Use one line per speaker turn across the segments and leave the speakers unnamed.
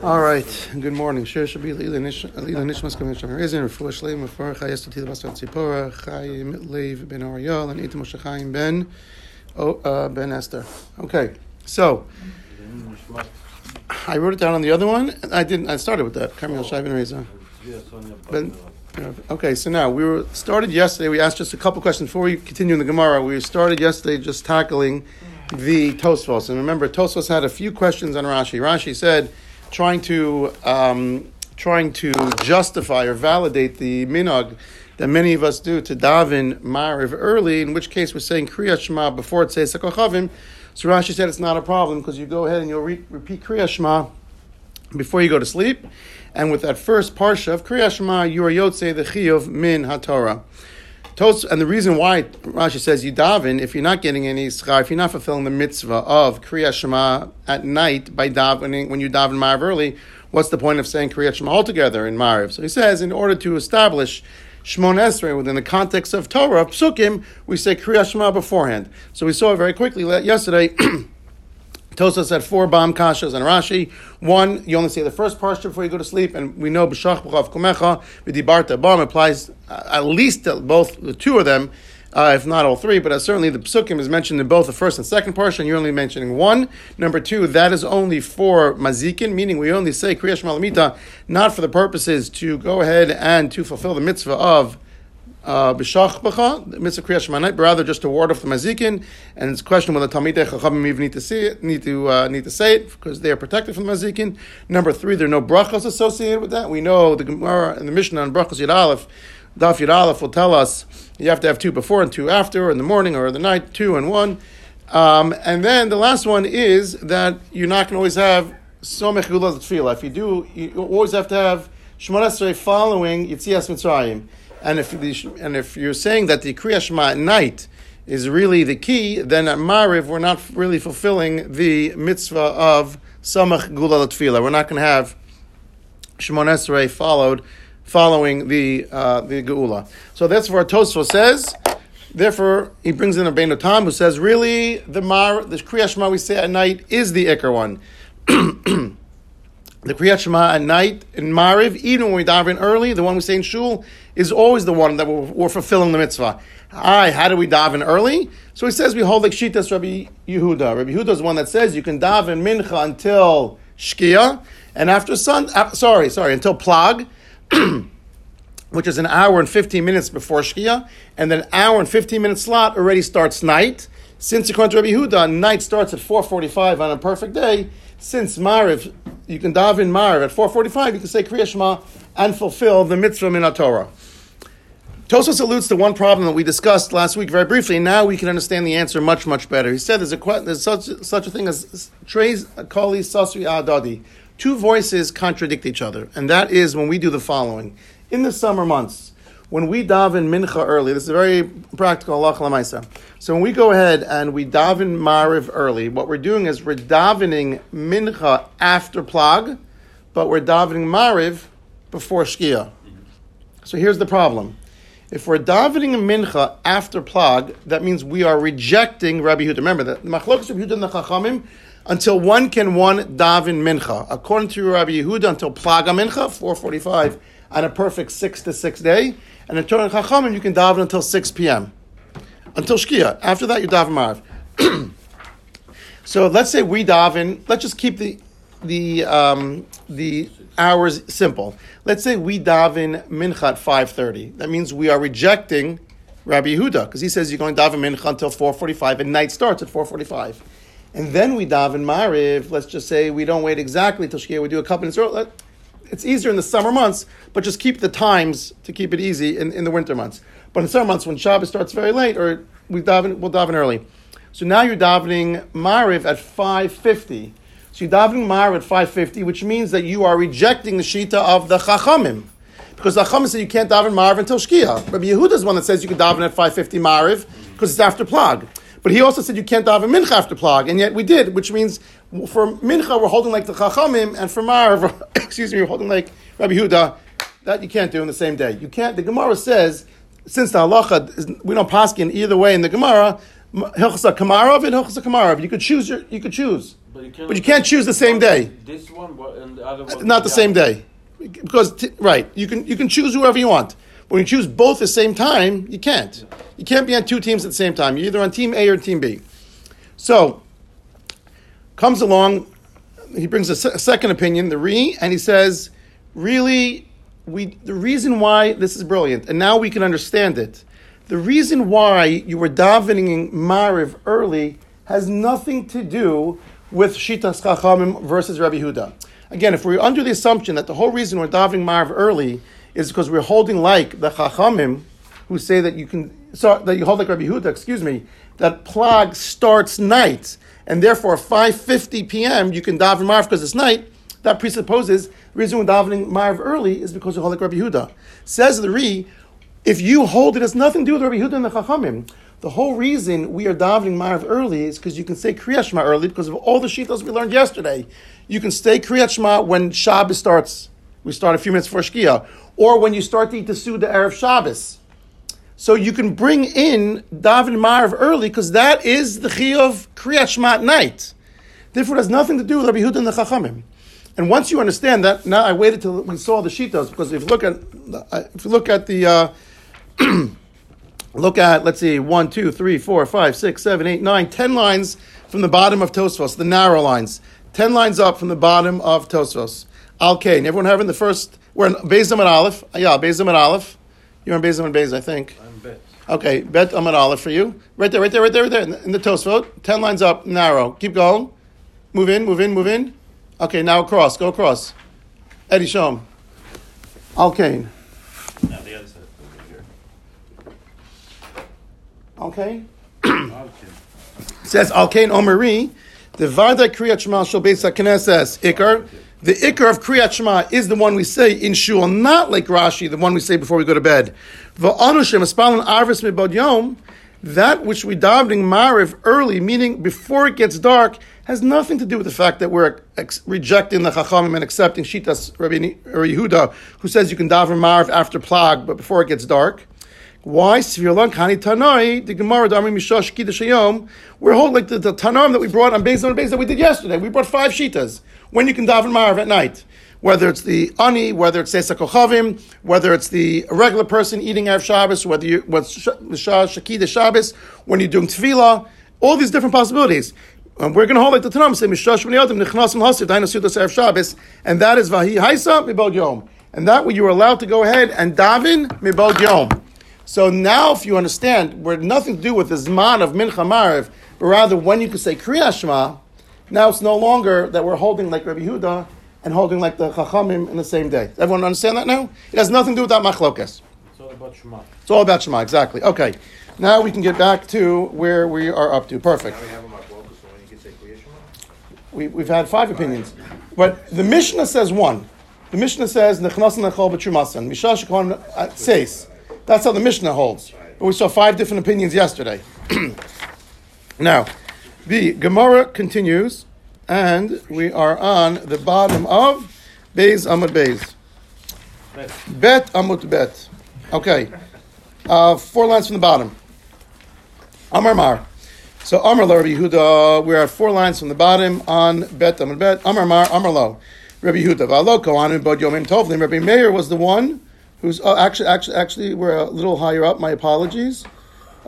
All right. Good morning. Shir Shabi Lila Nishmas Commission Rizin Refuah Shleim Refuah Chayes Tatil Basar Tzipora Chaim Lev Ben Ariel and Itam Moshe Ben uh, Ben Esther. Okay. So I wrote it down on the other one. I didn't. I started with that. Carmel Shai Ben Reza. Ben. Okay, so now we were started yesterday. We asked just a couple questions before we continue in the Gemara. We started yesterday just tackling the Tosfos, and remember Tosfos had a few questions on Rashi. Rashi said trying to um, trying to justify or validate the minog that many of us do to daven mariv early. In which case we're saying Kriyat Shema before it says Sekochavim. So Rashi said it's not a problem because you go ahead and you'll re- repeat Kriyat Shema before you go to sleep. And with that first parsha of Kriyat Shema, you are Yotze the Chiyuv min HaTorah. Tos, and the reason why Rashi says you daven, if you're not getting any schar, if you're not fulfilling the mitzvah of Kriyat Shema at night by davening, when you daven Mariv early, what's the point of saying Kriyat Shema altogether in Mariv? So he says, in order to establish Shmon Esrei within the context of Torah, of Psukim, we say Kriyat Shema beforehand. So we saw it very quickly yesterday. Tosa said four bomb kashas and Rashi. One, you only say the first parsha before you go to sleep, and we know b'shach b'chav kumecha v'dibarta bomb applies uh, at least both the two of them, uh, if not all three. But uh, certainly the psukim is mentioned in both the first and second parsha, and you're only mentioning one. Number two, that is only for mazikin, meaning we only say kriyash malamita not for the purposes to go ahead and to fulfill the mitzvah of b'shach b'cha, mitzvah kriyas shemanite, but rather just to ward off the mazikin. And it's a question whether talmidei chachamim even need to see it, need to uh, need to say it because they are protected from the mazikin. Number three, there are no brachos associated with that. We know the Gemara and the Mishnah on brachos yid aleph. Daf Yud Aleph will tell us you have to have two before and two after, or in the morning or the night, two and one. Um, and then the last one is that you're not going to always have somech gula tefillah. If you do, you always have to have Shemona following Yitzias Mitzrayim. And if and if you're saying that the Kriya Shema at night is really the key, then at Mariv we're not really fulfilling the mitzvah of Samach Gula Tefillah. We're not going to have Shimon Esrei followed following the uh, the Geula. So that's what Tosfos says. Therefore, he brings in a Bein Tam who says, really, the Mar, the Kriya Shema we say at night is the Iker one. the Kriyat Shema at night in Mariv, even when we daven early, the one we say in Shul, is always the one that we're, we're fulfilling the mitzvah. Hi, how do we daven early? So he says we hold like Shitas Rabbi Yehuda. Rabbi Yehuda is the one that says you can daven mincha until Shkia, and after sun, uh, sorry, sorry, until Plag, which is an hour and 15 minutes before Shkia, and then an hour and 15 minute slot already starts night. Since according to Rabbi Yehuda, night starts at 4.45 on a perfect day, since Mariv, you can daven Mariv at 4.45, you can say Kriya Shema and fulfill the mitzvah min Torah. Tosfos alludes to one problem that we discussed last week very briefly, and now we can understand the answer much, much better. He said there's, a, there's such, such a thing as Trey's Kali Sasri Adadi. Two voices contradict each other, and that is when we do the following. In the summer months, when we daven mincha early, this is a very practical lamaisa. So when we go ahead and we daven mariv early, what we're doing is we're davening mincha after plag, but we're davening mariv before shkia. So here's the problem. If we're davening mincha after plag, that means we are rejecting Rabbi Yehuda. Remember that the machlokas Rabbi Yehuda and the chachamim until one can one daven mincha. According to Rabbi Yehuda, until plaga mincha, four forty-five on a perfect six to six day, and according to chachamim, you can daven until six p.m. until shkia. After that, you daven marv. so let's say we daven. Let's just keep the the um, the hours simple. Let's say we daven mincha at five thirty. That means we are rejecting Rabbi Yehuda because he says you're going to daven mincha until four forty five, and night starts at four forty five. And then we daven mariv. Let's just say we don't wait exactly till shkia. We do a couple minutes. It's easier in the summer months, but just keep the times to keep it easy in, in the winter months. But in summer months, when Shabbos starts very late, or we daven, we'll daven early. So now you're davening mariv at five fifty. So you're davening Mar at 550, which means that you are rejecting the Shita of the Chachamim. Because the Chachamim say you can't daven Marv until Shkia. Rabbi Yehuda is one that says you can daven at 550 Mariv because it's after Plag. But he also said you can't daven Mincha after Plag, and yet we did, which means for Mincha we're holding like the Chachamim, and for Marv, excuse me, we're holding like Rabbi Huda. That you can't do in the same day. You can't. The Gemara says since the halacha is, we don't paskin either way in the Gemara, Hilchasa Kamarov and Hilchasa Kamarov. You could choose your, you could choose.
But you,
But you can't choose the same day.
This one and the other one.
Not the same day. Because, t- right, you can, you can choose whoever you want. When you choose both at the same time, you can't. You can't be on two teams at the same time. You're either on team A or team B. So, comes along, he brings a, se- a second opinion, the Re, and he says, really, we, the reason why this is brilliant, and now we can understand it. The reason why you were davening Mariv early has nothing to do with Shitas Chachamim versus Rabbi Huda. Again, if we're under the assumption that the whole reason we're davening Mariv early is because we're holding like the Chachamim, who say that you can, so, that you hold like Rabbi Huda, excuse me, that plag starts night, and therefore 5.50 p.m. you can daven Mariv because it's night, that presupposes the reason we're davening Mariv early is because you hold like Rabbi Huda. Says the Re, if you hold it has nothing to do with Rabbi Huda and the Chachamim. The whole reason we are davening Mariv early is because you can say Kriyat Shema early because of all the shitas we learned yesterday. You can stay Kriyat Shema when Shabbos starts. We start a few minutes before Shkia. Or when you start to eat the Suda Erev Shabbos. So you can bring in daven Mariv early because that is the Chi of Kriyat Shema at night. Therefore, it has nothing to do with Rabbi Huda and the Chachamim. And once you understand that, now I waited till we saw the shitas because if you look at if you look at the uh, look at let's see one two three four five six seven eight nine ten lines from the bottom of Tosfos, the narrow lines, ten lines up from the bottom of Tosfos. Al Kain. Everyone having the first? We're in Beis Amid Aleph. Uh, yeah, Beis and Aleph. You're in Beis Amid Beis, I think.
I'm bet.
Okay, Bet Amid Aleph for you. Right there, right there, right there, right there. In the, in the Tosfot. Ten lines up, narrow. Keep going. Move in, move in, move in. Okay, now across. Go across. Eddie, show him. Al Kain.
Now the other side over here.
Okay.
Okay.
says Al Kain Omeri, the Vada Kriyat Shema Shal Beis HaKnesses Ikar. The Ikar of Kriyat Shema is the one we say in Shul, not like Rashi, the one we say before we go to bed. That which we davening Mariv early, meaning before it gets dark, has nothing to do with the fact that we're ex- rejecting the Chachamim and accepting Shitas Rabbi Yehuda, who says you can daven Mariv after Plag, but before it gets dark. Why? Kani the Dami. We're holding like the, the Tanam that we brought on Beis on that we did yesterday. We brought five shitas. When you can daven Marav at night. Whether it's the ani, whether it's Sesa Kochavim, whether it's the regular person eating Erev Shabbos, whether you, what's Shakida Shabbos, when you're doing Tefillah, all these different possibilities. Um, we're going to hold like the Tanam, say Mishash B'nei Nichnasim Hasir, Daina Sudas Erev Shabbos, and that is Vahi Haisa Mibod Yom. And that way you are allowed to go ahead and daven Mibod Yom. So now, if you understand, we're nothing to do with the Zman of Mincha Mariv, but rather when you can say Kriya Shema, now it's no longer that we're holding like Rabbi Huda and holding like the Chachamim in the same day. Does everyone understand that now? It has nothing to do with that machlokas.
It's all about Shema.
It's all about Shema, exactly. Okay. Now we can get back to where we are up to. Perfect.
Now we have them on focus, so when you can say Kriya
We, we've had five opinions. But the Mishnah says one. The Mishnah says, Nechnasan nechol b'trumasan. Mishash kon uh, says. That's how the Mishnah holds. But we saw five different opinions yesterday. now, the Gemara continues, and we are on the bottom of Beis Amud Beis.
Bet.
Amud Bet. Okay. Uh, four lines from the bottom. Amar Mar. So Amar Lo Rabbi Yehuda, we're at four lines from the bottom on Bet Amud Bet. Amar Mar, Amar Lo. Rabbi Yehuda. V'alo kohanim bod yomim tovlim. Rabbi Meir was the one who's, oh, actually, actually, actually, we're a little higher up. My apologies.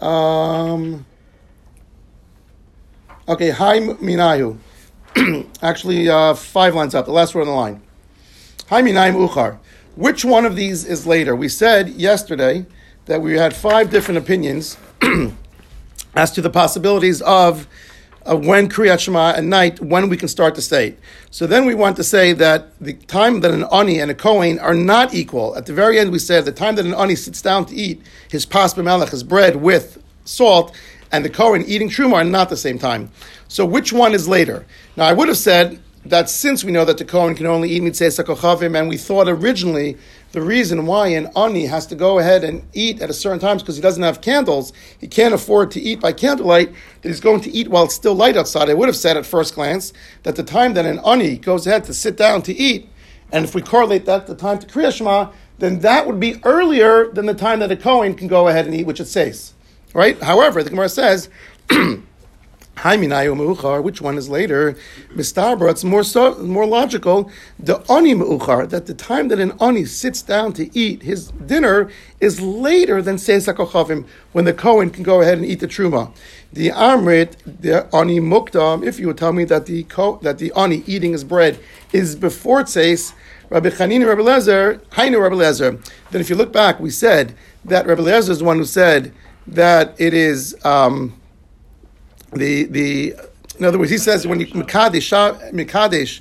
Um, okay, Hi Minayu. actually, uh, five lines up, the last word on the line. Hi Minayim Uchar. Which one of these is later? We said yesterday that we had five different opinions as to the possibilities of uh, when Kriyat Shema at night, when we can start to say it. So then we want to say that the time that an Ani and a Kohen are not equal. At the very end, we said the time that an Ani sits down to eat his pas b'melech, his bread with salt, and the Kohen eating Truma are not the same time. So which one is later? Now, I would have said that since we know that the Kohen can only eat mitzvah sakochavim, and we thought originally the reason why an ani has to go ahead and eat at a certain time is because he doesn't have candles, he can't afford to eat by candlelight, that he's going to eat while it's still light outside. I would have said at first glance that the time that an ani goes ahead to sit down to eat, and if we correlate that the time to Kriya Shema, then that would be earlier than the time that a Kohen can go ahead and eat, which it says. Right? However, the Gemara says, which one is later? Mistarbra, it's more so, more logical. The Ani Meuchar, that the time that an Ani sits down to eat his dinner is later than Seisa Kochavim, when the Kohen can go ahead and eat the Truma. The Amrit, the Ani Mukdam, if you would tell me that the ko, that the Ani eating his bread is before Tseis, Rabbi Chanina, Rabbi Lezer, Hainu Rabbi Lezer. Then if you look back, we said that Rabbi Lezer is the one who said that it is. Um, the the in other words, he says when you mikadesh mikadesh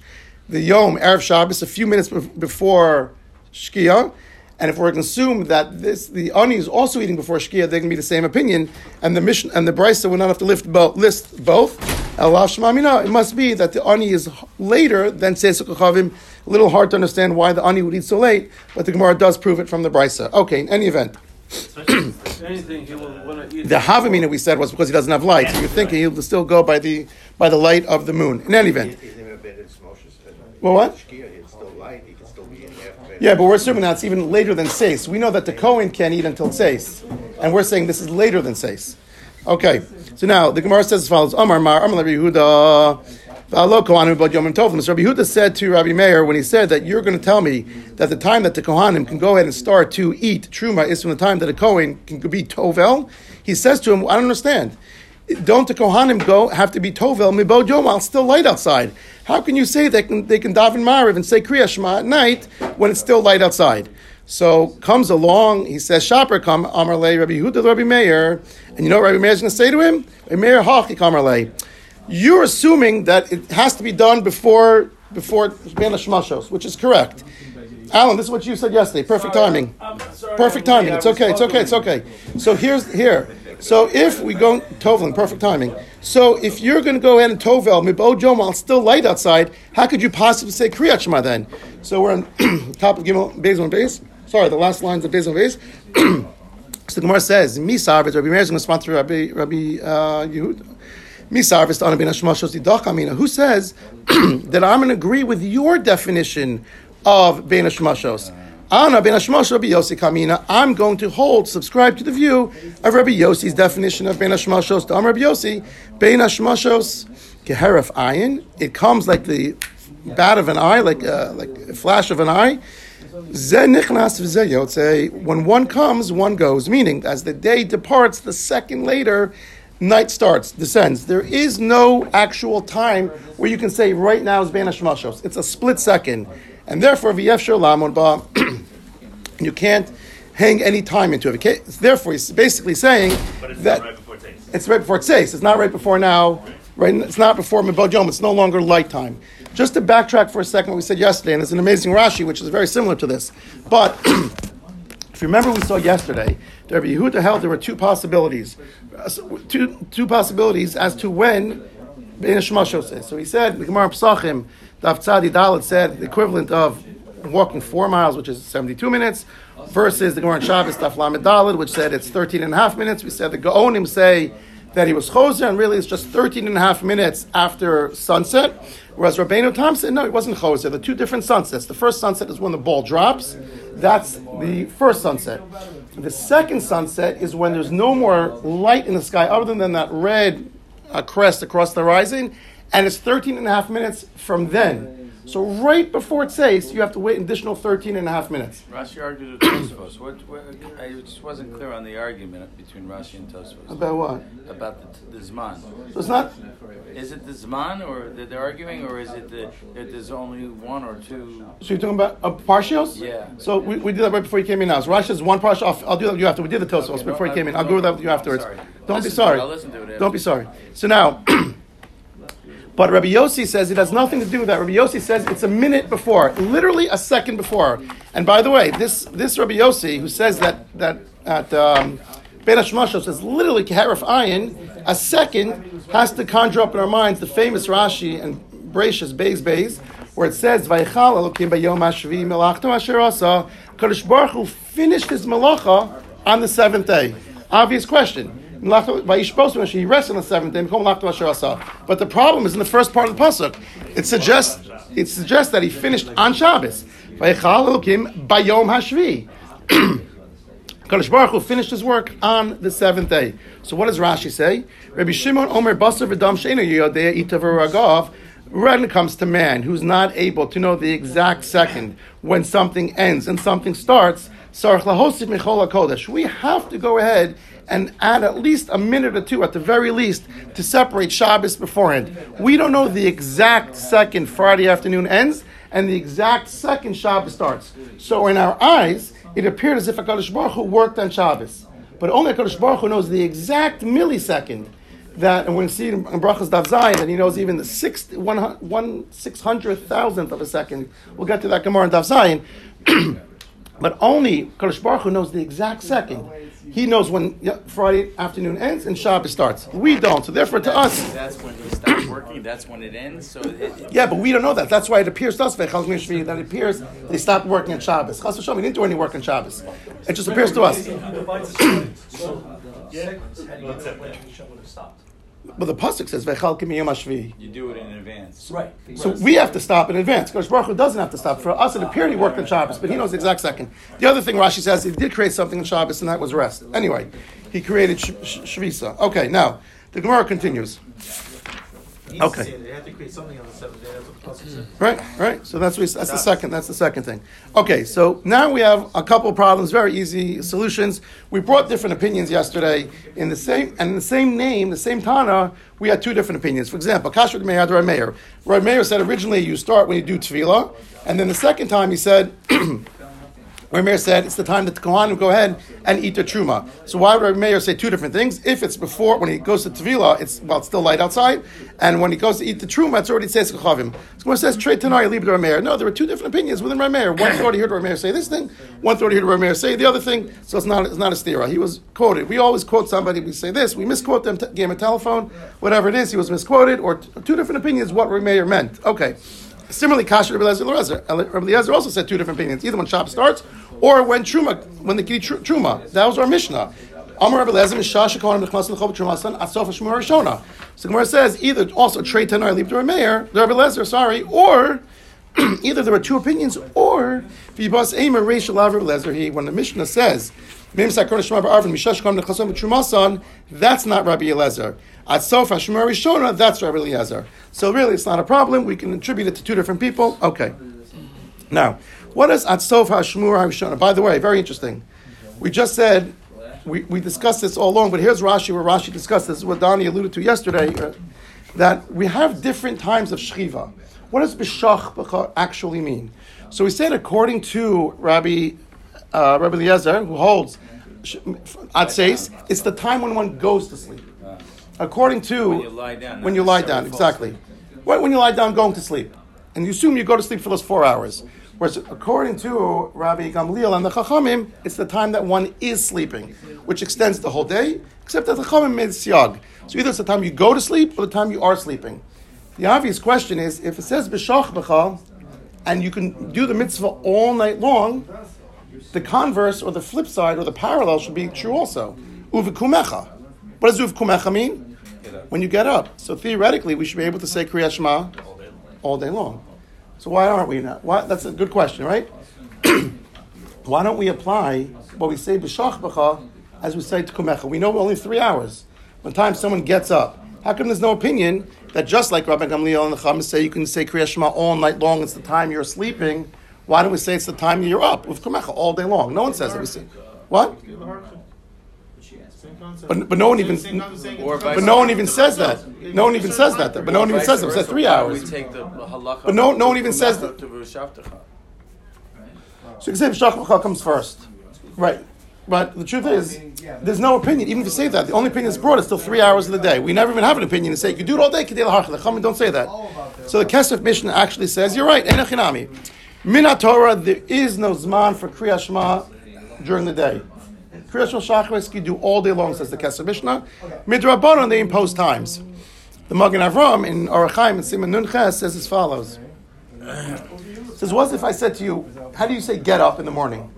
the yom erev Shabbos a few minutes before shkia, and if we're to assume that this the ani is also eating before shkia, they're going to be the same opinion, and the mission and the brisa will not have to lift both, list both. It must be that the ani is later than Seisuk Chavim. A little hard to understand why the ani would eat so late, but the Gemara does prove it from the brisa. Okay, in any event.
Anything he will want to eat.
The Havamina we said was because he doesn't have light. So you're thinking he'll still go by the by the light of the moon. In any event. Well, what? Yeah, but we're assuming that's even later than Seis. We know that the Kohen can't eat until Seis. And we're saying this is later than Seis. Okay, so now the Gemara says as follows: Amar Mar, Amar Yehuda, Rabbi Huda said to Rabbi Meir when he said that you're going to tell me that the time that the Kohanim can go ahead and start to eat truma is from the time that a Kohen can be tovel. He says to him, I don't understand. Don't the Kohanim go have to be tovel mibod yom it's still light outside? How can you say they can they can daven mariv and say kriya shema at night when it's still light outside? So comes along, he says, Shaper come Amarle Rabbi Yehuda Rabbi Meir, and you know what Rabbi Meir is going to say to him? Rabbi Meir Hachi Amarle. You're assuming that it has to be done before before Ben Hashmashos, which is correct. Alan, this is what you said yesterday. Perfect timing. Perfect timing. It's okay. It's okay. It's okay. So here's here. So if we go toveling, perfect timing. So if you're going to go in and tovel mibo jom while it's still light outside, how could you possibly say kriyat shema then? So we're on top of Gimel base on base. Sorry, the last lines of base on base. so the Gemara says, "Misar Rabbi Meir is going to sponsor Rabbi Rabbi uh, Yehuda." Who says that I'm going to agree with your definition of Ben Hashmashos? Ana Ben Hashmash Rabbi Yossi Kamina. I'm going to hold, subscribe to the view of Rabbi Yossi's definition of Ben Hashmashos. Dam Rabbi Yossi, Ben Hashmashos, Keheref Ayin. It comes like the bat of an eye, like a, like a flash of an eye. When one comes, one goes. Meaning, as the day departs, the second later, night starts, descends. There is no actual time where you can say right now is Bena Shmashos. It's a split second. And therefore, V'yef Lamon Ba, you can't hang any time into it. Okay? Therefore, he's basically saying that
right before
it's right before it says. It's not right before now. Right, it's not before Mibod Yom. It's no longer light time. Just to backtrack for a second, what we said yesterday, and there's an amazing Rashi which is very similar to this. But if you remember, we saw yesterday, Rabbi Yehuda held there were two possibilities two, two possibilities as to when Bein is. So he said, the Gemara Pesachim, Daf Tzadi Dalit said the equivalent of walking four miles, which is 72 minutes, versus the Gemara Shabbos Daf Lamed Dalit, which said it's 13 and a half minutes. We said the Gaonim say that he was choser, and really it's just 13 and a half minutes after sunset. Whereas Rabbeinu Tam said, no, it wasn't choser. The two different sunsets. The first sunset is when the ball drops. That's the first sunset. The second sunset is when there's no more light in the sky other than that red uh, crest across the horizon, and it's 13 and a half minutes from then. So right before it says, you have to wait an additional 13 and a half minutes.
Rashi argued with Tosfos. What, what, I just wasn't clear on the argument between Rashi and Tosfos.
About what?
About the, the Zman.
So it's not...
Is it the Zman, or that they're arguing, or is it the, that there's only one or two...
So you're talking about uh, partials?
Yeah.
So we, we did that right before you came in now. So Rashi is one partial. I'll, I'll do that with you after. We did the Tosfos okay, before you came in. I'll go with that with you afterwards. Don't
listen
be sorry.
I'll listen to it
Don't be sorry. So now... But Rabbi Yossi says it has nothing to do with that. Rabbi Yossi says it's a minute before, literally a second before. And by the way, this this Rabbi Yossi who says that that at um, Ben Hashmashos says literally Keharif Ayin, a second has to conjure up in our minds the famous Rashi and Bereishis Beis Beis, where it says Vaychal Elokim Bayom Baruch finished his malacha on the seventh day. Obvious question. He rested on the seventh day. But the problem is in the first part of the pasuk. It suggests it suggests that he finished on Shabbos. Kadosh Baruch Hu finished his work on the seventh day. So what does Rashi say? Rabbi Shimon Omer Basar v'dam sheina yodei itav ragav. When comes to man who's not able to know the exact second when something ends and something starts. We have to go ahead and add at least a minute or two, at the very least, to separate Shabbos beforehand. We don't know the exact second Friday afternoon ends and the exact second Shabbos starts. So in our eyes, it appeared as if HaKadosh Baruch Hu worked on Shabbos. But only HaKadosh Baruch Hu knows the exact millisecond that, and we're going to see in Brachas Dav Zayin, and he knows even the six, one, one six hundred thousandth of a second. We'll get to that Gemara in Dav Zayin. but only Kadosh Baruch Hu knows the exact second. He knows when Friday afternoon ends and Shabbos starts. We don't. So therefore, to us,
That's when he stops working. That's when it ends. So it, it,
yeah, but we don't know that. That's why it appears to us Vechal Mishvi, that it appears they stopped working on Shabbos. Chas v'shalom, we didn't do any work on Shabbos. It just appears to us. But the pasuk says Vechal Kimiyam Ashvi.
you do it in advance.
Right.
So we have to stop in advance. Because Baruch Hu doesn't have to stop. For us, it appeared he worked on Shabbos, but he knows the exact second. The other thing Rashi says, he did create something on Shabbos, and that was rest. Anyway, he created sh- sh- Shvisa. Okay, now, the Gemara continues. Okay.
They have to create something on the seventh day. That's what the pasuk said. Mm.
Right, right. So that's what, that's the second. That's the second thing. Okay, so now we have a couple problems. Very easy solutions. We brought different opinions yesterday in the same and in the same name, the same Tana. We had two different opinions. For example, Kashrut Meir Rav Meir. Rav Meir said originally you start when you do tefillah, and then the second time he said. Rav Meir said it's the time that the Kohanim go ahead and eat the truma. So why would Rav Meir say two different things? If it's before, when he goes to Tevila, it's well, it's still light outside, and when he goes to eat the truma, it's already says Kachavim. So when it says leave Rav Meir. No, there were two different opinions within Rav Meir. One thought he heard Rav Meir say this thing, one thought he heard Rav Meir say the other thing. So it's not it's not a stira. He was quoted. We always quote somebody. We say this. We misquote them. T- game of telephone, whatever it is. He was misquoted, or t- two different opinions what Rav Meir meant. Okay. Similarly, Kasha Rabbi Eliezer, also said two different opinions. Either when Shabbos starts, or when Truma, when the Kiddush Truma. That was our Mishnah. Rishona. So Gemara says, either also Trey Tanar, leave to Meir, the Rabbi Eliezer, sorry, or either there were two opinions, or Vibas Eimer Reish Alav Rabbi Eliezer, he, when the Mishnah says, That's not Rabbi Eliezer. At Sof Rishona, that's Rabbi Eliezer. So really, it's not a problem. We can attribute it to two different people. Okay. Now, what is Atsof Hashmur Harishona? By the way, very interesting. We just said, we, we discussed this all along, but here's Rashi where Rashi discussed this, is what Donnie alluded to yesterday, uh, that we have different times of Shchiva. What does B'shach B'cha actually mean? So we said, according to Rabbi, uh, Rabbi Eliezer, who holds Atseis, it's the time when one goes to sleep. According to
When you lie down,
when you lie down, exactly. When, when you lie down, going to sleep, and you assume you go to sleep for those four hours. Whereas according to Rabbi Gamliel and the Chachamim, it's the time that one is sleeping, which extends the whole day, except that the Chachamim made siag. So either it's the time you go to sleep or the time you are sleeping. The obvious question is, if it says b'shach b'cha, and you can do the mitzvah all night long, the converse or the flip side or the parallel should be true also. Uvikumecha. What does uvikumecha mean? When you get up. So theoretically, we should be able to say Kriyat Shema all day long. So why aren't we not? Why, that's a good question, right? why don't we apply what we say b'shach b'cha as we say to kumecha? We know only three hours. When time someone gets up, how come there's no opinion that just like Rabbi Gamliel and the Chacham say you can say Kriyat Shema all night long, it's the time you're sleeping. Why don't we say it's the time you're up with kumecha all day long? No one says that we say. What? But, but no one even
Same concept, same
Or
concept.
vice
but no one even says that. No one even says that. But no one even says it. It says three hours.
We take the halacha
But no- no one even says
that.
So you can say B'shach B'cha comes first. Right. But the truth is, there's no opinion. Even if you say that, the only opinion that's brought is still three hours of the day. We never even have an opinion and say, you do it all day, Kedei L'Harcha. The Chachamim don't say that. So the Kesef Mishnah actually says, you're right, Enochinami. Min Torah, there is no Zman for Kriyat Shema during the day. Kriyat Shema Shachris you do all day long, says the Kesef Mishnah. Midrabanon, they impose times. The Magen Avram in Orachaim and Simon Nunches says as follows. says, what if I said to you, how do you say get up in the morning?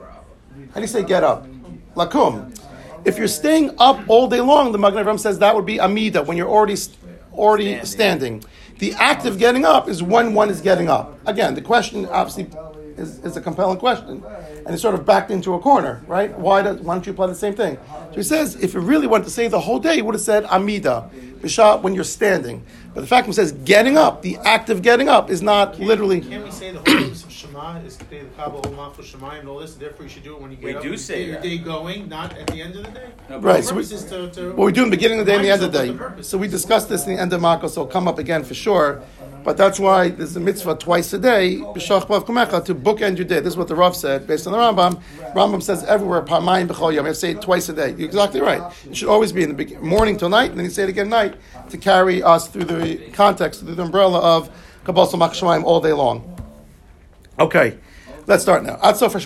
How do you say get up? Lakum. If you're staying up all day long, the Magen Avram says that would be Amida, when you're already already standing.
Standing.
The act of getting up is when one is getting up. Again, the question obviously is, is a compelling question. And it's sort of backed into a corner, right? Why, does, why don't you apply the same thing? So he says, if it really wanted to say the whole day, he would have said Amida, Bishah, when you're standing. But the fact he says getting up, the act of getting up, is not literally.
Can't we say the whole Shema is to pay the Kabbalah Olam for Shema and all this? Therefore, you should do it when you get
We
up.
do
and
say
your
that.
day going, not at the end of the day.
No, but
Right, so we,
purpose is to, to
well, we do in the beginning of the day and the end of the day.
the
So we
purpose
discussed this in the end of Marcos, so it'll come up again for sure. But that's why there's a mitzvah twice a day, b'shach b'av kumecha, to bookend your day. This is what the Rav said, based on the Rambam. Rambam says everywhere, pamayim b'chol yom. You have to say it twice a day. You're exactly right. It should always be in the begin- morning till night, and then you say it again at night to carry us through the context, through the umbrella of Kabbalah Makashamayim all day long. Okay, let's start now. Ad Sof.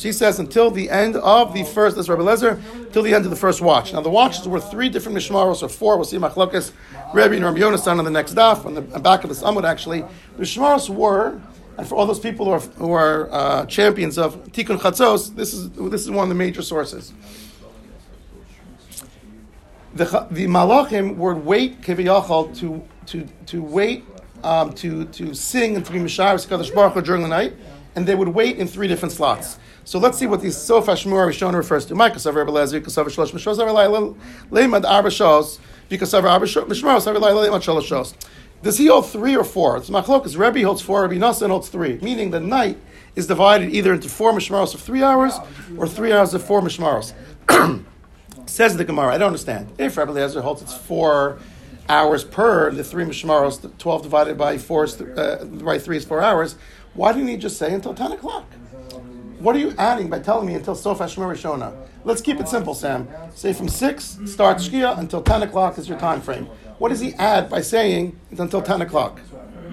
She says until the end of the first, that's Rabbi Lezer, till the end of the first watch. Now the watches were three different Mishmaros, or four. We'll see Machlokas, Rabbi and Rabbi Yonasan on the next daf, on the back of the Samud actually. The Mishmaros were, and for all those people who are, who are uh, champions of Tikkun Chatzos, this is, this is one of the major sources. The, the Malachim would wait, Kiviyachal, to, to, to wait, um, to, to sing and to be Kadosh Baruch Hu during the night, and they would wait in three different slots. So let's see what the Sof Hashmur Rishon refers to. Avrei Leimad Arba Shos. Does he hold three or four? It's Machlokas. Rebbe holds four, Rebbe Nassan holds three, meaning the night is divided either into four Mishmaros of three hours or three hours of four Mishmaros. Says the Gemara, I don't understand. If Rabbi Eliezer holds it's four hours per the three mishmaros, the twelve divided by four is th- uh, by three is four hours. Why didn't he just say until ten o'clock? What are you adding by telling me until Sof Hashmir Rishona? Let's keep it simple, Sam. Say from six start Shkia until ten o'clock is your time frame. What does he add by saying it's until ten o'clock?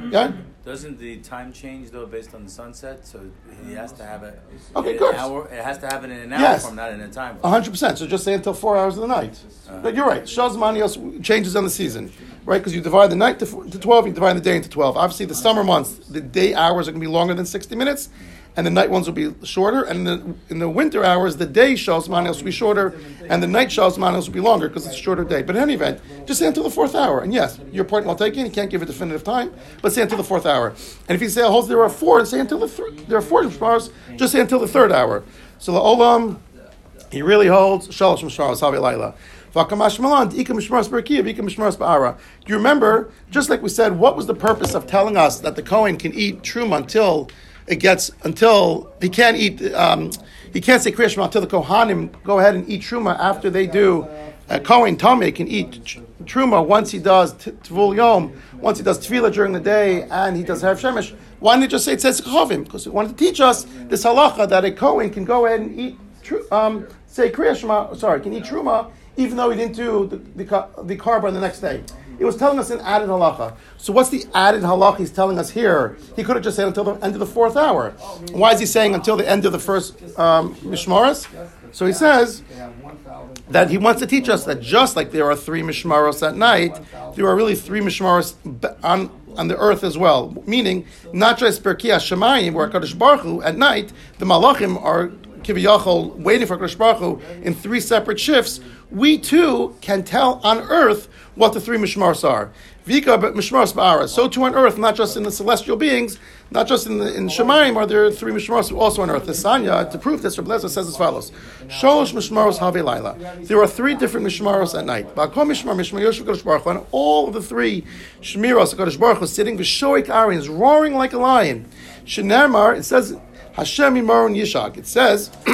Yeah.
Doesn't the time change though based on the sunset? So he has to have it.
Okay,
in
good.
An hour, it has to have it in an hour
Yes.
from, not in a time.
Hundred percent. So just say until four hours of the night. Uh-huh. But you're right. Shaz Manios changes on the season, right? Because you divide the night to, f- to twelve, you divide the day into twelve. Obviously, the summer months, the day hours are going to be longer than sixty minutes, and the night ones will be shorter. And the, in the winter hours, the day Shaz Manios will be shorter, and the night Shaz Manios will be longer because it's a shorter day. But in any event, just say until the fourth hour. And yes, your point well taken. You can't give a definitive time, but say until the fourth hour. And if you say holds there are four, and say until the th- there are four hours. Just say until the third hour. So the olam. He really holds shalosh mishmaros havi laila. Do you remember? Just like we said, what was the purpose of telling us that the Kohen can eat truma until it gets until he can't eat? Um, he can't say Kriya Shema until the Kohanim go ahead and eat truma after they do. A Kohen Tomei can eat tr- truma once he does tvul yom, once he does tefillah during the day, and he does have shemesh. Why didn't he just say it says chavim? Because he wanted to teach us this halacha that a Kohen can go ahead and eat um, say Kriya Shema, sorry, can eat Truma, even though he didn't do the, the, the carbon the next day. It was telling us an added halacha. So what's the added halacha he's telling us here? He could have just said until the end of the fourth hour. Why is he saying until the end of the first um? So he says that he wants to teach us that just like there are three Mishmaros at night, there are really three Mishmaros on on the earth as well. Meaning, not just Berkiah Shemayim, where Kadosh Baruch Hu, at night, the Malachim are Kiviyachol waiting for Kadosh Baruch Hu in three separate shifts. We too can tell on earth what the three Mishmaros are. Vika but Mishmaros Ba'ara. So too on earth, not just in the celestial beings, not just in the in Shemayim, are there three Mishmaros also on earth. The Sanya, to prove this, Rabbi says as follows: Sholosh Mishmaros Have Laila. There are three different Mishmaros at night. Ba'kol Mishmar Mishmar Yosef Kadosh Baruch Hu, and all of the three Shmiros Kadosh Baruch Hu sitting Vishoik Arians, roaring like a lion. Shenemar, it says Hashem Yimaron Yishak. It says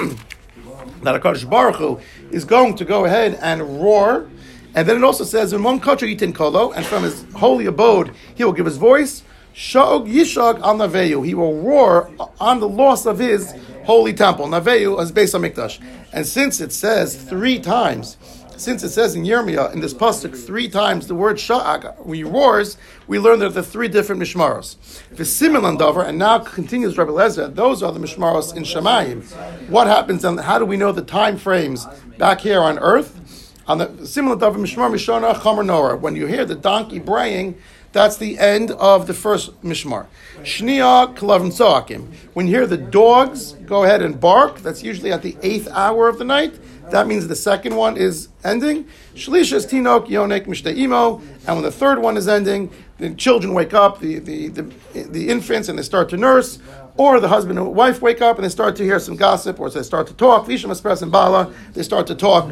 that HaKadosh Baruch Hu is going to go ahead and roar. And then it also says, in one country, Yitin Kolo, and from his holy abode, he will give his voice. Shog Yishag al Naveyu. He will roar on the loss of his holy temple. Naveyu is based on Mikdash. And since it says three times, since it says in Yirmiyah, in this pasuk, three times the word sha'ag, we roars, we learn that there are three different mishmaros. The V'similan davar, and now continues Rabbi Lezer, those are the mishmaros in Shemayim. What happens and how do we know the time frames back here on earth? On the similar davar mishmar mishona chomer nora. When you hear the donkey braying, that's the end of the first mishmar. Shnia klavim tzoakim. When you hear the dogs go ahead and bark, that's usually at the eighth hour of the night. That means the second one is ending. Shlisha is tinok yonek imo, and when the third one is ending, the children wake up, the, the, the, the infants, and they start to nurse. or the husband and wife wake up and they start to hear some gossip, or they start to talk. Visham and Bala, they start to talk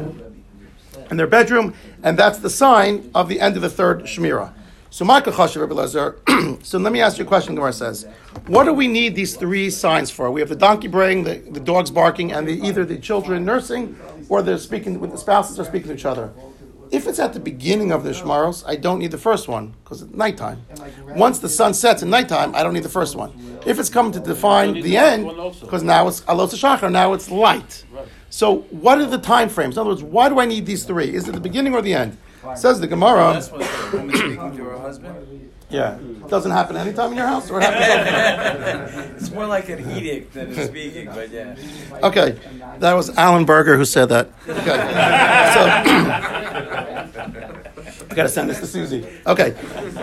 in their bedroom, and that's the sign of the end of the third Shemira. So, Michael Chashav Rebbe Lezer. So, let me ask you a question. Gemara says, "What do we need these three signs for? We have the donkey braying, the, the dogs barking, and the, either the children nursing or they're speaking with the spouses are speaking to each other. If it's at the beginning of the Shmaros, I don't need the first one because it's nighttime. Once the sun sets at nighttime, I don't need the first one. If it's coming to define the end,
last one also.
because now it's alos shachar, now it's light. So, what are the time frames? In other words, why do I need these three? Is it the beginning or the end? Says the Gemara.
That's what the woman speaking to her husband.
Yeah, doesn't happen anytime in your house, or it happens.
it's more like an edict than a speaking, but yeah.
Okay, that was Alan Berger who said that. Okay, so I got to send this to Susie. Okay,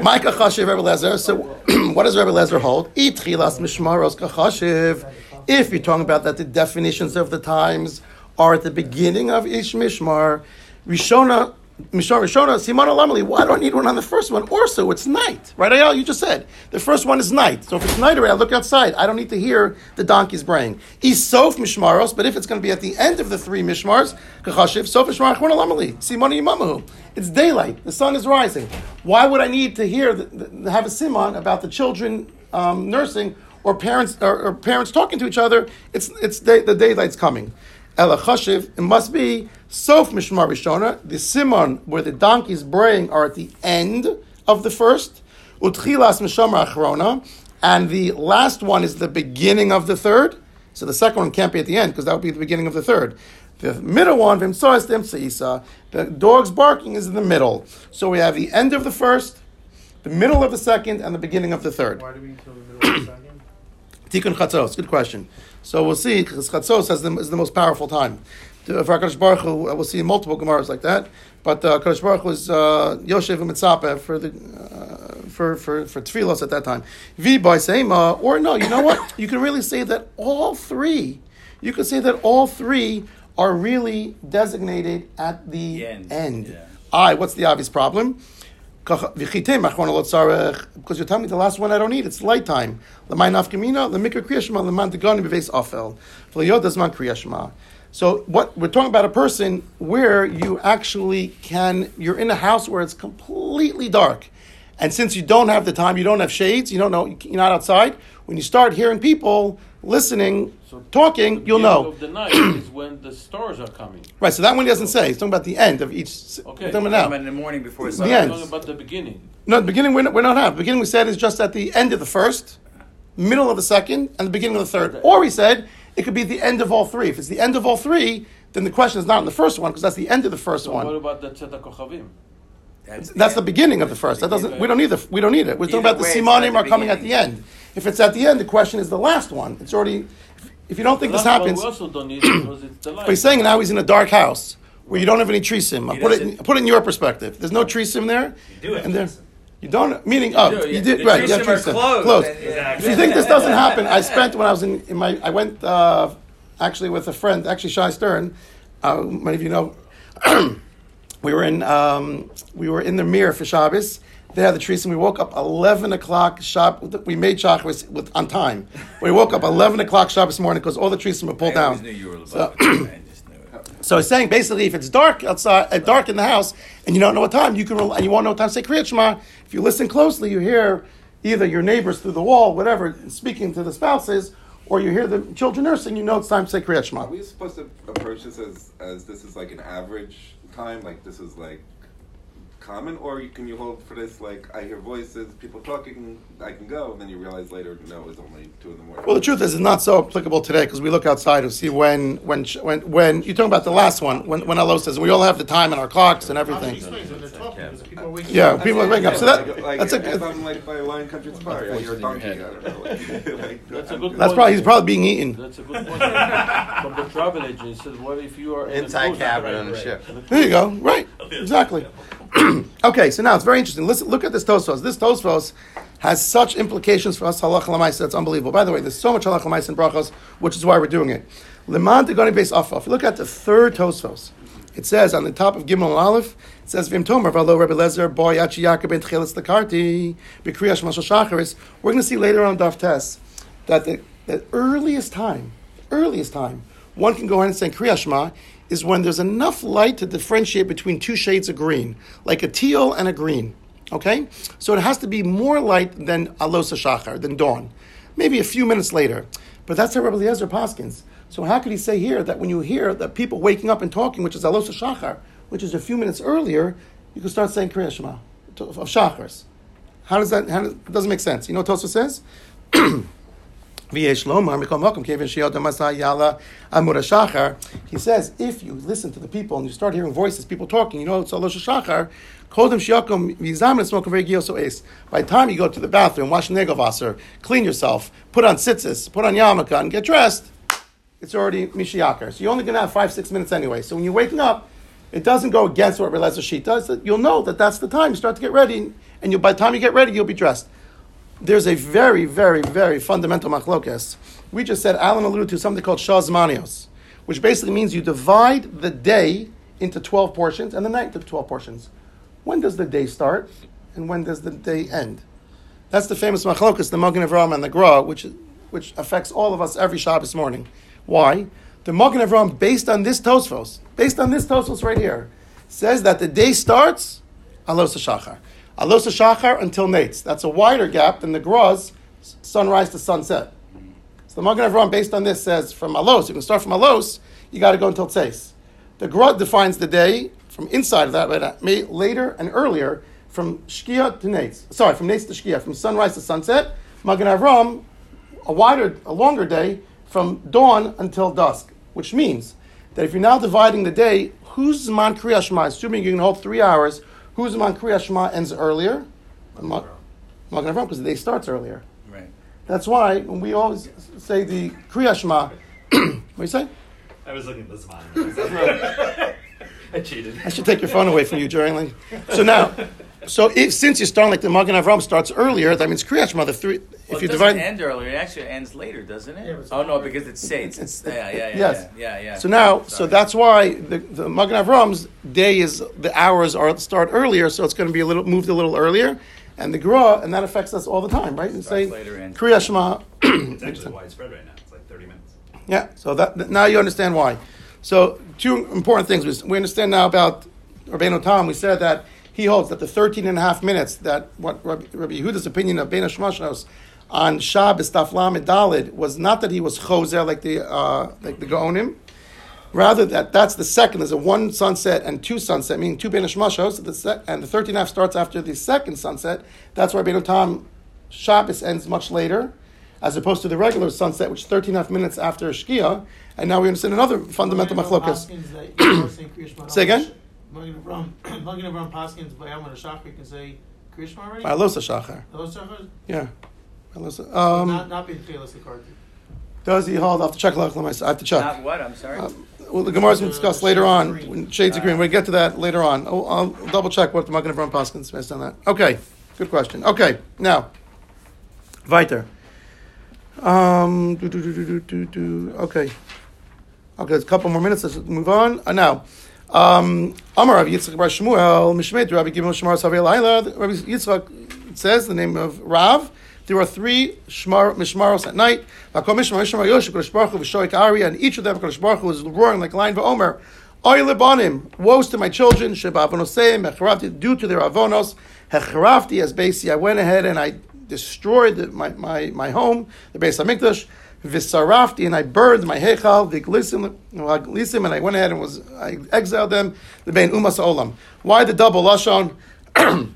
Micah Chashiv Rebbe Lezer. So, what does Rebbe Lezer hold? Itchilas mishmaros kachashiv. If you're talking about that, the definitions of the times are at the beginning of each mishmar. Rishona. Mishar Rishona, Simon Alamali, why do I need one on the first one? Also, it's night, right? Ayal, you just said. The first one is night. So if it's night already, I look outside. I don't need to hear the donkey's braying. Isof Mishmaros, but if it's going to be at the end of the three Mishmars, Kachashiv, Sof Mishmar Achron Alamali, Simon Yimamahu. It's daylight. The sun is rising. Why would I need to hear, the, the, have a simon about the children um, nursing or parents or, or parents talking to each other? It's, it's day, the daylight's coming. Ela chashiv, it must be sof mishmar rishona. The simon where the donkeys braying are at the end of the first. Utchilas mishmar achrona, and the last one is the beginning of the third. So the second one can't be at the end because that would be the beginning of the third. The middle one, vimsoas demseisa, the dog's barking is in the middle. So we have the end of the first, the middle of the second, and the beginning of the third.
Why do we kill the middle of the second?
Tikkun Chatzos, good question. So we'll see, because Chatzos has the, is the most powerful time. For HaKadosh Baruch Hu, we'll see multiple Gemaras like that, but uh, HaKadosh Baruch Hu was uh, Yoshev Mitzapeh for the, uh, for, for, for Tfilos at that time. V by or no, you know what? You can really say that all three, you could say that all three are really designated at the,
The end,
end.
yeah.
I, what's the obvious problem? Because you're telling me the last one I don't need. It's light time. L'may nafkamina, l'mikra kriyashma, l'man degani b'veis afel. Kriyashma. So what we're talking about a person where you actually can, you're in a house where it's completely dark. And since you don't have the time, you don't have shades, you don't know, you're not outside. When you start hearing people listening,
So
talking,
the
you'll
beginning
know.
Of the night is when the stars are coming.
Right, so that one he doesn't say. He's talking about the end of each.
Okay.
We're talking about now.
in the morning before
The
sunrise.
end.
Talking about the beginning.
No, the beginning we're not, we're not have. The beginning we said is just at the end of the first, middle of the second, and the beginning of the third. Or we said it could be the end of all three. If it's the end of all three, then the question is not in the first one because that's the end of the first
So what
one.
about the Tzedek Kochavim?
That's the beginning of the first. That doesn't. We don't need the. We don't need it. We're talking about the
way, it's
simanim are
the
coming at the end. If it's at the end, the question is the last one. It's already. If you don't think
The
this happens,
We also don't need it because it's the light.
but he's saying now he's in a dark house where you don't have any tree sim. Put it. In, put it in your perspective. There's no tree sim there.
do have
and there. You don't. Meaning, oh,
do,
you
yeah.
did
The
right.
tree
You have
sim are
tree sim.
closed.
Closed.
Yeah.
If you think this doesn't happen, I spent when I was in, in my. I went uh, actually with a friend, actually Shai Stern. Uh, many of you know. we were in. Um, we were in the mirror for Shabbos. They had the trees, and we woke up eleven o'clock. Shop. We made Shabbos with on time. We woke up eleven o'clock Shabbos morning because all the trees were pulled
I
down.
knew you were
So-
above. I just.
So it's saying basically, if it's dark outside, uh, dark in the house, and you don't know what time, you can rel- and you won't know what time to say Kriyat Shema. If you listen closely, you hear either your neighbors through the wall, whatever, speaking to the spouses, or you hear the children nursing. You know it's time to say Kriyat Shema.
Are we supposed to approach this as, as this is like an average time, like this is like common, or you, can you hold for this like I hear voices, people talking, I can go, and then you realize later no, it's only two in the morning.
Well, the truth is, it's not so applicable today because we look outside and see when, when, when, when you're talking about the last one, when, when Allah says we all have the time in our clocks and everything.
explains when they're talking because people are waking
Yeah, people are waking up. So that,
like, like,
that's
if
a.
I'm like by Lion Country Safari, I hear a donkey. I don't know. Like, like,
That's a
I'm
good
just-
That's probably he's probably being eaten.
That's a good point. From the travel agent, he says, what if you are in a
Inside
cruise?
cabin on a ship.
There you go. Right. Exactly. okay, so now it's very interesting. Listen, look at this Tosfos. This Tosfos has such implications for us halach lamaisa. It's unbelievable. By the way, there's so much halach lamaisa in brachos, which is why we're doing it. Leman tegoni base afaf. Look at the third Tosfos, it says on the top of Gimel and Aleph, it says Vim Tomer Valo Rebbe Lezer Boy Yachi Yaakov Ben Tchelis Lakarti B'Kriyash Mashal Shacharis. We're going to see later on Daf Tes that the the earliest time, earliest time, one can go ahead and say Kriya Shema is when there's enough light to differentiate between two shades of green, like a teal and a green. Okay? So it has to be more light than Alosa Shachar, than dawn. Maybe a few minutes later. But that's how Rabbi Eliezer Paskins. So how could he say here that when you hear that people waking up and talking, which is Alosa Shachar, which is a few minutes earlier, you can start saying Kriya Shema of Shachars. How does that, how does, doesn't make sense. You know what Tosfos says? He says, if you listen to the people and you start hearing voices, people talking, you know it's alosh shachar. By the time you go to the bathroom, wash negovasser, clean yourself, put on tzitzis, put on yarmulke, and get dressed, it's already misheyakir. So you're only going to have five, six minutes anyway. So when you're waking up, it doesn't go against what Relezer Sheet does. You'll know that that's the time. You start to get ready, and you, by the time you get ready, you'll be dressed there's a very, very, very fundamental machlokes. We just said Alan alluded to something called shazmanios, which basically means you divide the day into 12 portions and the night into 12 portions. When does the day start and when does the day end? That's the famous machlokes, the Magen Avram and the Gra, which, which affects all of us every Shabbos morning. Why? The Magen Avram, based on this Tosfos, based on this Tosfos right here, says that the day starts alos shachar. Alosa Shachar until Netz. That's a wider gap than the Graz, sunrise to sunset. So the Magen Avraham, based on this, says from Alos, you can start from Alos, you got to go until Tzeis. The Graz defines the day from inside of that, but uh, later and earlier, from Shkia to Netz. Sorry, from Netz to Shkia, from sunrise to sunset. Magen Avraham, a wider, a longer day, from dawn until dusk, which means that if you're now dividing the day, zman Kriya Shema, assuming you can hold three hours, Zman Kriya Shema ends earlier? Magen Avram, because the day starts earlier.
Right.
That's why when we always say the Kriya Shema, what do you say?
I was looking at this one. I cheated.
I should take your phone away from you during like. So now, so if, since you're starting like the Magen Avram starts earlier, that means Kriya Shema. The three,
Well,
if
it
you
doesn't
divide.
end earlier. It actually ends later, doesn't it?
Yeah,
oh no,
not-
because it's Saints. It's, yeah, yeah, yeah,
yes.
yeah, yeah, yeah.
So now, so that's why the, the Magen Avram's day is the hours are start earlier, so it's going to be a little moved a little earlier, and the Gra, and that affects us all the time, right? And say
Starts later and-
Kriya Shema.
It's actually widespread right now. It's like 30 minutes.
Yeah, so that, that- now you understand why. So two important things. We, we understand now about Rabbeinu Tam. We said that he holds that the 13 and a half minutes that what Rabbi, Rabbi Yehuda's opinion of Bein Shmashnos on Shabbos Taflam Dalid was not that he was chozer like the uh, like the Gaonim. Rather, that that's the second. There's a one sunset and two sunset, meaning two the se- and the 13 and half starts after the second sunset. That's why Rabbeinu Tam Shabbos ends much later, as opposed to the regular sunset, which is 13 and a half minutes after Shkia. And now we understand another fundamental machlokas. Say again?
Magen Avram, Paskins Shachar, can say Krishma already?
By Shachar.
Shachar?
Yeah. Alosa-
not,
Um,
not being Tchelas Akarti.
does he hold? I have to check. Lach Lamais. I have to check.
Not what? I'm sorry.
Um, well, the Gemara is going to discuss later on. when Shades of green. We'll get to that later on. I'll, I'll double check what the Magen Avram Paskins based on that. Okay. Good question. Okay. Now, weiter. Um, do, do, do, do, do, do, do. Okay. Okay, there's a couple more minutes. Let's move on. Uh, now, um, Amar Rav Yitzchak Bar Shmuel, Mishmet, Rabbi Gimel Shemar Savei Laila. Rabbi Yitzchak It says the name of Rav. There are three shmar, mishmaros at night. And each of them, Kodesh Baruch Hu, was roaring like lion v'omer. Oy lebanim, woes to my children, sheba'avonoseim, hecharafti, due to their avonos, hecharafti, as Basi, I went ahead and I destroyed the, my, my, my home, the Beis HaMikdash, Visarafti, and I burned my Hechal, Viglisim, and I went ahead and was, I exiled them, the Bein Umas Olam. Why the double Lashon?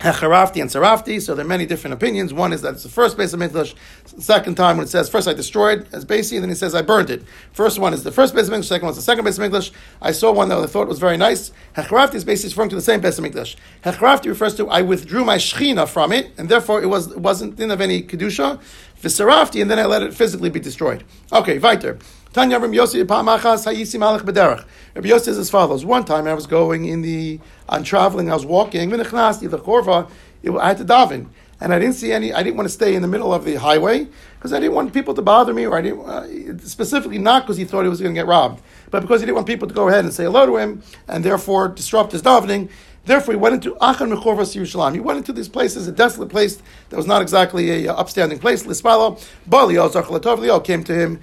Hecharafti and Sarafti, so there are many different opinions. One is that it's the first Beis HaMikdash. Second time when it says first I destroyed as Basi, and then he says I burned it. First one is the first Beis HaMikdash. Second one is the second Beis HaMikdash. I saw one that I thought was very nice. Hecharafti is basically referring to the same Beis HaMikdash. Hecharafti refers to I withdrew my shechina from it, and therefore it was it wasn't didn't have any kedusha. Visarafti, and then I let it physically be destroyed. Okay, weiter. Tanya Rabbi Yossi Pamachas Hayisi Malach Bederach. Rabbi Yossi says as follows: One time I was going in the on traveling, I was walking. I had to daven, and I didn't see any. I didn't want to stay in the middle of the highway because I didn't want people to bother me, or I didn't uh, specifically not because he thought he was going to get robbed, but because he didn't want people to go ahead and say hello to him and therefore disrupt his davening. Therefore, he went into Achan Mechorvas Yerushalayim. He went into these places, a desolate place that was not exactly a uh, upstanding place. Lispalo, Zachalotov, Leo came to him.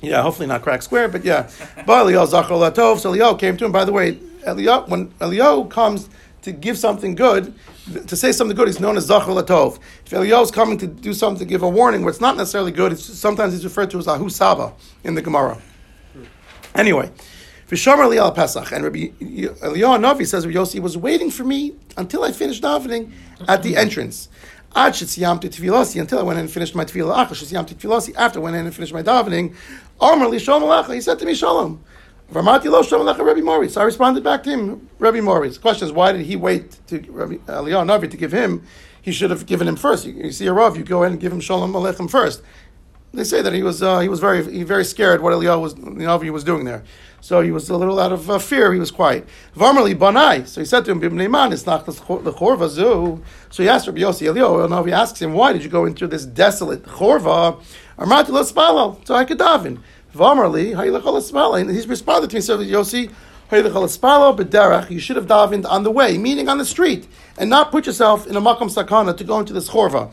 Yeah, hopefully not crack square, but yeah. But Elio Zachar Latov, so Elio came to him. By the way, Elio, when Elio comes to give something good, to say something good, he's known as Zachar Latov. If Elio is coming to do something to give a warning where it's not necessarily good, it's, sometimes he's referred to as Ahu Saba in the Gemara. Anyway, Vishamar Li al Pesach, and Rabbi Eliyahu Navi says Rabbi Yossi was waiting for me until I finished davening at the entrance. Until I went in and finished my tefillah. After I went in and finished my davening. Shalom alecha, he said to me shalom. V'amati lo shalom alecha Rabbi Mori. So I responded back to him, Rabbi Mori. The question is, why did he wait to Rabbi uh, Eliyahu Navi to give him? He should have given him first. You, you see a Rav, you go in and give him shalom aleichem first. They say that he was uh, he was very he very scared what Eliyahu was was doing there. So he was a little out of uh, fear. He was quiet. Varmali banai. So he said to him, "Bimneiman, it's not the chorva zu." So he asked Rabbi Yossi Eliyahu. Navi asks him, "Why did you go into this desolate chorva?" Armati lo spalo, so I could daven. Varmali, hayilachol spalo. And he's responded to me, said Yossi. You should have davened on the way, meaning on the street, and not put yourself in a makam sakana to go into this chorva.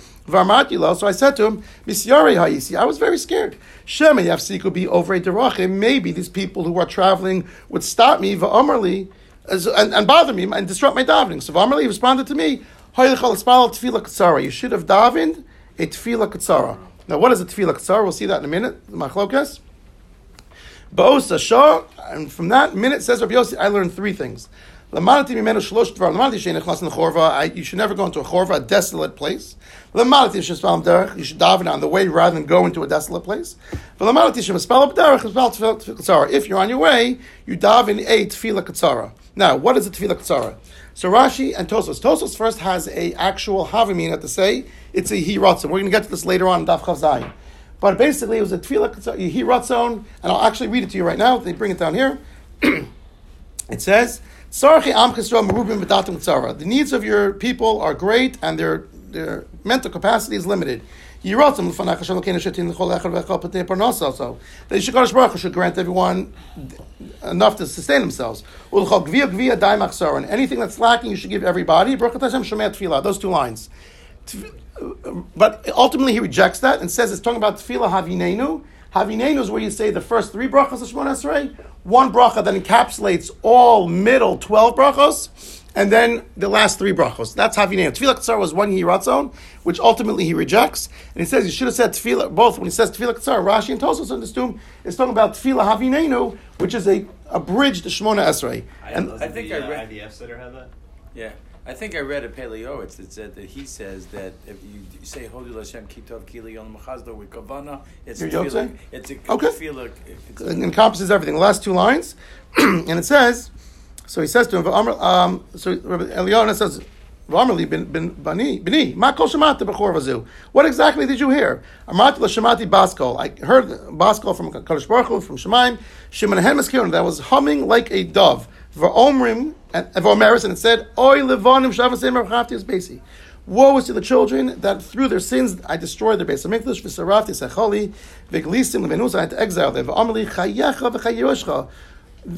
So I said to him, Misyari hayisi. I was very scared. Shema yafsiku be over derachim. Maybe these people who are traveling would stop me va'amarli and, and bother me and disrupt my davening. So va'amarli responded to me, You should have davened a tefillah katsara. Now, what is a tefillah katsara? We'll see that in a minute. Machlokas. Ba'osa shah, and from that minute, says Rabbi Yossi, I learned three things. Lamalati mimenu shlosh dvar. Lamalati shein echlas in chorva. You should never go into a chorva, a desolate place. Lamalati shespalam derech. You should daven on the way rather than go into a desolate place. Lamalati shespalam derech. Tefillah If you're on your way, you daven a tefillah katsara. Now, what is a tefillah katsara? So Rashi and Tosfos. Tosfos first has a actual havamina to say it's a hiratzon. We're going to get to this later on in Daf Chaf Zayin. But basically, it was a tefillah hiratzon, and I'll actually read it to you right now. They bring it down here. it says, The needs of your people are great, and their, their mental capacity is limited. So the Shikodesh Baruch should grant everyone enough to sustain themselves. And anything that's lacking, you should give everybody. Those two lines but ultimately he rejects that and says it's talking about tefillah havinenu. Havinenu is where you say the first three brachas of Shemona Esrei, one bracha that encapsulates all middle twelve brachos, and then the last three brachos. That's havinenu. Tefillah katsar was one yiratzon, which ultimately he rejects, and he says you should have said tefillah both when he says tefillah katsar. Rashi and Tosfos understood it's talking about tefillah havinenu, which is a a bridge to Shemona Esrei.
And
I think
the,
I
uh,
read-
IDF sitter had that.
Yeah. I think I read a Pele Yoetz that said that he says that if you say Holy Hashem Kitov Kili Yom Machazdo with Kavana, it's a tefillah. It's a
Okay.
tefillah.
It encompasses everything. The last two lines, and it says, so he says to him, um, so Eliyahu says, "V'amrli bin bin bani bini ma kol shemata b'chor vazu." What exactly did you hear? Amat l'shemati baskol. I heard baskol from Kadosh Baruch Hu, from Shemaim. Shimon Hen that was humming like a dove. V'omrim and v'omeris, and it said, "Oy levanim shavasem erchafti basi." Woe is to the children that through their sins I destroyed their base. Hamikdash v'sarafti secholi v'glisim levenusa. I had to exile them. V'amrli chayecha v'chayeroshcha. Uh,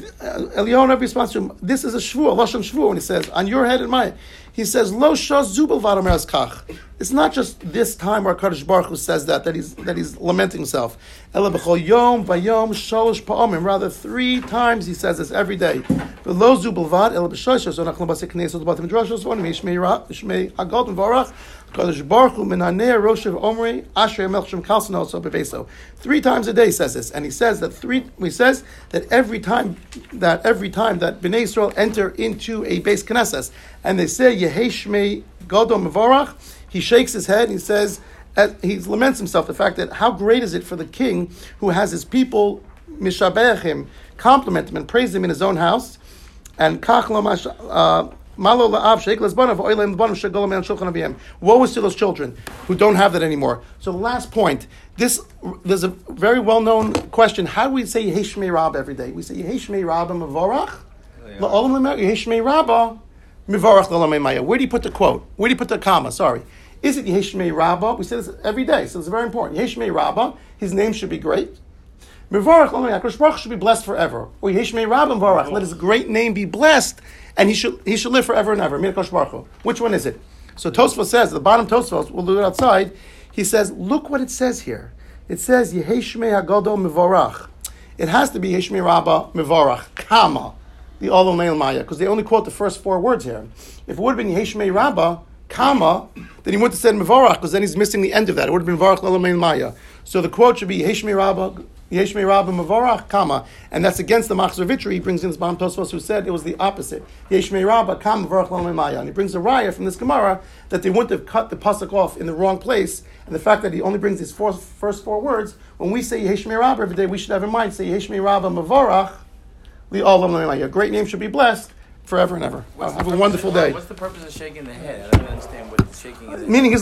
Eliyahu Navi responds to him, this is a shvu, a lashon shvu, and he says, on your head and mine. He says, lo kach. It's not just this time where Kadosh Baruch Hu says that, that he's, that he's lamenting himself. Ela yom v'yom shalosh pa'amim. Rather, three times he says this every day. V'lo zubel vad, ela b'shosh, so nachlam b'sek knesot b'atim drashos, one mishmei ra, mishmei agod Three times a day says this, and he says that three. He says that every time that every time that Bnei Israel enter into a beis knesses and they say Yeheshmei Godom Mevorach, he shakes his head and he says. He laments himself the fact that how great is it for the king who has his people mishabech him, compliment him, and praise him in his own house, and kach uh, malo la'av sheik lesbanav oilem lebanim shegolam and shulchan aviyim. Woe is to those children who don't have that anymore. So the last point, this there's a very well known question. How do we say Yeheshmei Rab every day? We say Yeheshmei Rabba Mavorach, la'olam Yeheshmei Rabba ah, Mivorach la'olam maya. Where do you put the quote? Where do you put the comma? Sorry. Is it Yeheshmei Rabba? We say this every day, so it's very important. Yeheshmei Rabba, ah, his name should be great. Mevarach Hu should be blessed forever. Or Yeshmei Rabban Varach. Let his great name be blessed, and he should he should live forever and ever. Which one is it? So Tosfos says the bottom. Tosfos we'll do it outside. He says, look what it says here. It says Yeheshmei Hagadol Mevarach. It has to be Yeshmei Rabba Mevarach. comma, The Olam Leil Maya. Because they only quote the first four words here. If it would have been Yeshmei Rabba, comma, then he wouldn't have said Mevarach, because then he's missing the end of that. It would have been Varach Olam Maya. So the quote should be Yeshmei Rabba. Yeshmei Rabba Mevorach Kama, and that's against the Machzor Vitry. He brings in this Bam Tosfos who said it was the opposite. Yeshmei Rabba Kama Maya, and he brings a raya from this Gemara that they wouldn't have cut the pasuk off in the wrong place, and the fact that he only brings these four, first four words. When we say Yeshmei Rabba every day, we should have in mind say Yeshmei Rabba Mevorach Li Olam Lamei Maya. A great name should be blessed forever and ever. Have a wonderful
of-
day.
What's the purpose of shaking the head? I don't understand what shaking is.
Meaning his